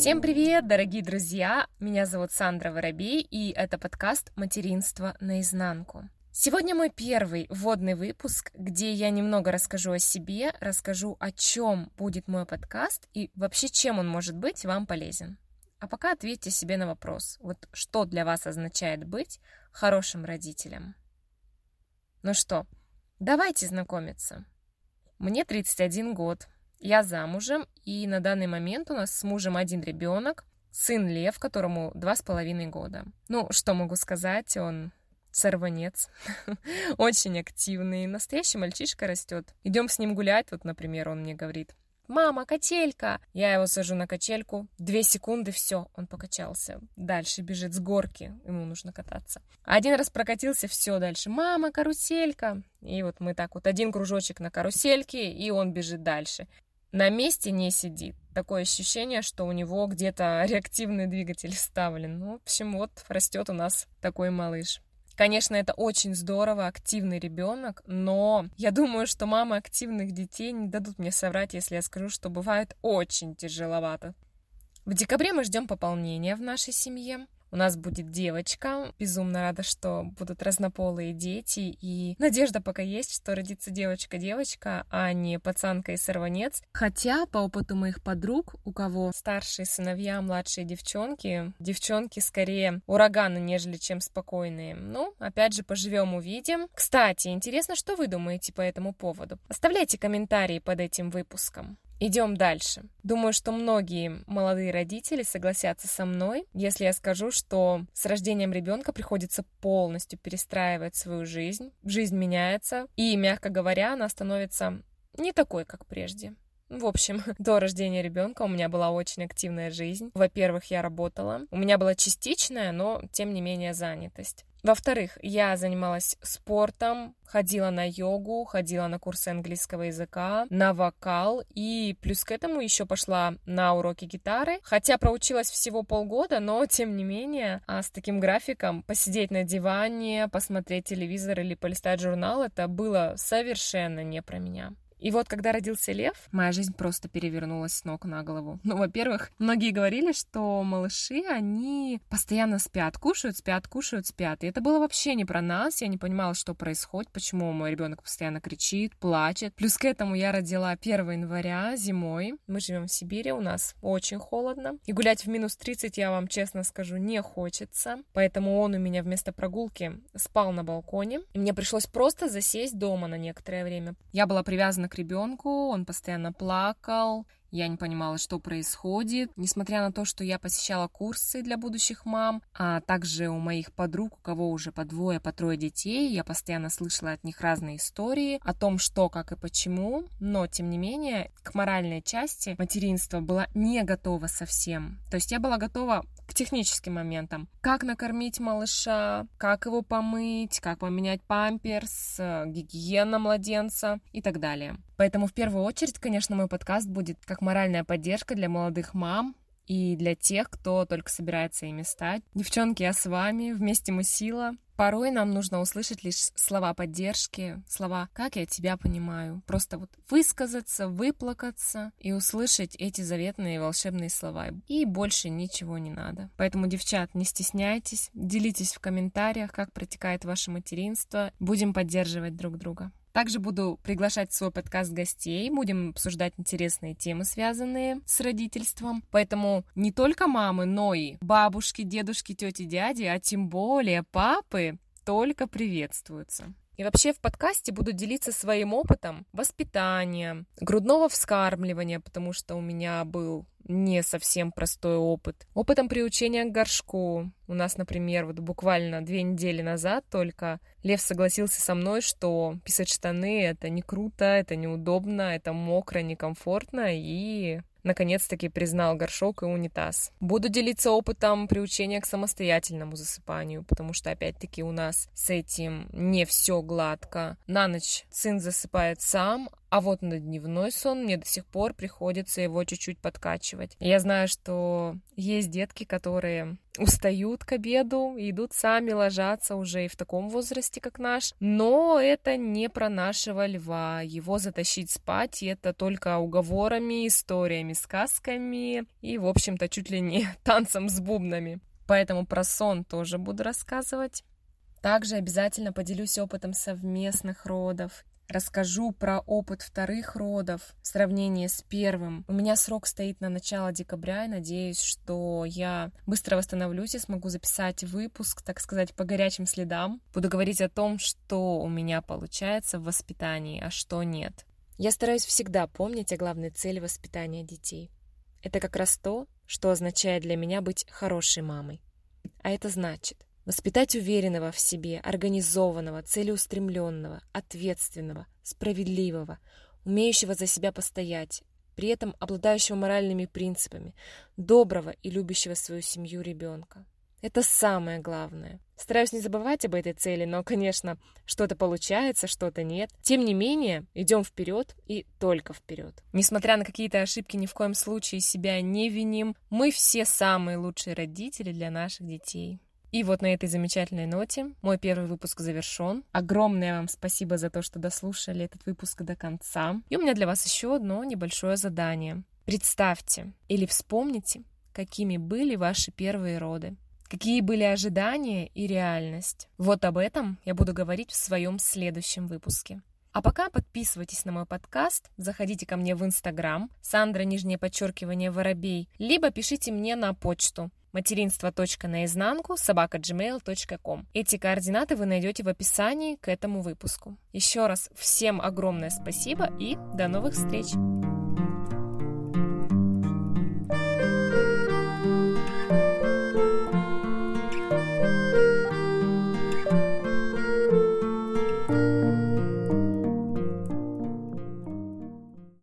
Всем привет, дорогие друзья! Меня зовут Сандра Воробей, и это подкаст «Материнство наизнанку». Сегодня мой первый вводный выпуск, где я немного расскажу о себе, расскажу, о чем будет мой подкаст и вообще чем он может быть вам полезен. А пока ответьте себе на вопрос, вот что для вас означает быть хорошим родителем? Ну что, давайте знакомиться. Мне 31 год, я замужем, и на данный момент у нас с мужем один ребенок, сын Лев, которому два с половиной года. Ну, что могу сказать, он сорванец, очень активный, настоящий мальчишка растет. Идем с ним гулять, вот, например, он мне говорит, «Мама, качелька!» Я его сажу на качельку. Две секунды, все, он покачался. Дальше бежит с горки, ему нужно кататься. Один раз прокатился, все, дальше. «Мама, каруселька!» И вот мы так вот один кружочек на карусельке, и он бежит дальше на месте не сидит. Такое ощущение, что у него где-то реактивный двигатель вставлен. Ну, в общем, вот растет у нас такой малыш. Конечно, это очень здорово, активный ребенок, но я думаю, что мамы активных детей не дадут мне соврать, если я скажу, что бывает очень тяжеловато. В декабре мы ждем пополнения в нашей семье. У нас будет девочка. Безумно рада, что будут разнополые дети. И надежда пока есть, что родится девочка-девочка, а не пацанка и сорванец. Хотя, по опыту моих подруг, у кого старшие сыновья, младшие девчонки, девчонки скорее ураганы, нежели чем спокойные. Ну, опять же, поживем, увидим. Кстати, интересно, что вы думаете по этому поводу? Оставляйте комментарии под этим выпуском. Идем дальше. Думаю, что многие молодые родители согласятся со мной, если я скажу, что с рождением ребенка приходится полностью перестраивать свою жизнь. Жизнь меняется, и, мягко говоря, она становится не такой, как прежде. В общем, до рождения ребенка у меня была очень активная жизнь. Во-первых, я работала. У меня была частичная, но тем не менее занятость. Во-вторых, я занималась спортом, ходила на йогу, ходила на курсы английского языка, на вокал и плюс к этому еще пошла на уроки гитары. Хотя проучилась всего полгода, но тем не менее а с таким графиком посидеть на диване, посмотреть телевизор или полистать журнал, это было совершенно не про меня. И вот, когда родился Лев, моя жизнь просто перевернулась с ног на голову. Ну, во-первых, многие говорили, что малыши, они постоянно спят, кушают, спят, кушают, спят. И это было вообще не про нас. Я не понимала, что происходит, почему мой ребенок постоянно кричит, плачет. Плюс к этому я родила 1 января зимой. Мы живем в Сибири, у нас очень холодно. И гулять в минус 30, я вам честно скажу, не хочется. Поэтому он у меня вместо прогулки спал на балконе. И мне пришлось просто засесть дома на некоторое время. Я была привязана к ребенку, он постоянно плакал, я не понимала, что происходит. Несмотря на то, что я посещала курсы для будущих мам, а также у моих подруг, у кого уже по двое, по трое детей, я постоянно слышала от них разные истории о том, что, как и почему. Но, тем не менее, к моральной части материнства была не готова совсем. То есть я была готова к техническим моментам. Как накормить малыша, как его помыть, как поменять памперс, э, гигиена младенца и так далее. Поэтому в первую очередь, конечно, мой подкаст будет как моральная поддержка для молодых мам, и для тех, кто только собирается ими стать. Девчонки, я с вами, вместе мы сила. Порой нам нужно услышать лишь слова поддержки, слова «как я тебя понимаю». Просто вот высказаться, выплакаться и услышать эти заветные волшебные слова. И больше ничего не надо. Поэтому, девчат, не стесняйтесь, делитесь в комментариях, как протекает ваше материнство. Будем поддерживать друг друга. Также буду приглашать в свой подкаст гостей, будем обсуждать интересные темы, связанные с родительством. Поэтому не только мамы, но и бабушки, дедушки, тети, дяди, а тем более папы только приветствуются. И вообще в подкасте буду делиться своим опытом воспитания, грудного вскармливания, потому что у меня был не совсем простой опыт. Опытом приучения к горшку. У нас, например, вот буквально две недели назад только Лев согласился со мной, что писать штаны — это не круто, это неудобно, это мокро, некомфортно, и наконец-таки признал горшок и унитаз. Буду делиться опытом приучения к самостоятельному засыпанию, потому что, опять-таки, у нас с этим не все гладко. На ночь сын засыпает сам, А вот на дневной сон мне до сих пор приходится его чуть-чуть подкачивать. Я знаю, что есть детки, которые устают к обеду, идут сами ложатся уже и в таком возрасте, как наш. Но это не про нашего льва. Его затащить спать, это только уговорами, историями, сказками и, в общем-то, чуть ли не танцем с бубнами. Поэтому про сон тоже буду рассказывать. Также обязательно поделюсь опытом совместных родов расскажу про опыт вторых родов в сравнении с первым. У меня срок стоит на начало декабря, и надеюсь, что я быстро восстановлюсь и смогу записать выпуск, так сказать, по горячим следам. Буду говорить о том, что у меня получается в воспитании, а что нет. Я стараюсь всегда помнить о главной цели воспитания детей. Это как раз то, что означает для меня быть хорошей мамой. А это значит Воспитать уверенного в себе, организованного, целеустремленного, ответственного, справедливого, умеющего за себя постоять, при этом обладающего моральными принципами, доброго и любящего свою семью ребенка. Это самое главное. Стараюсь не забывать об этой цели, но, конечно, что-то получается, что-то нет. Тем не менее, идем вперед и только вперед. Несмотря на какие-то ошибки, ни в коем случае себя не виним. Мы все самые лучшие родители для наших детей. И вот на этой замечательной ноте мой первый выпуск завершен. Огромное вам спасибо за то, что дослушали этот выпуск до конца. И у меня для вас еще одно небольшое задание. Представьте или вспомните, какими были ваши первые роды. Какие были ожидания и реальность? Вот об этом я буду говорить в своем следующем выпуске. А пока подписывайтесь на мой подкаст, заходите ко мне в Инстаграм, Сандра, нижнее подчеркивание, воробей, либо пишите мне на почту материнство.наизнанку собака gmail.com. Эти координаты вы найдете в описании к этому выпуску. Еще раз всем огромное спасибо и до новых встреч!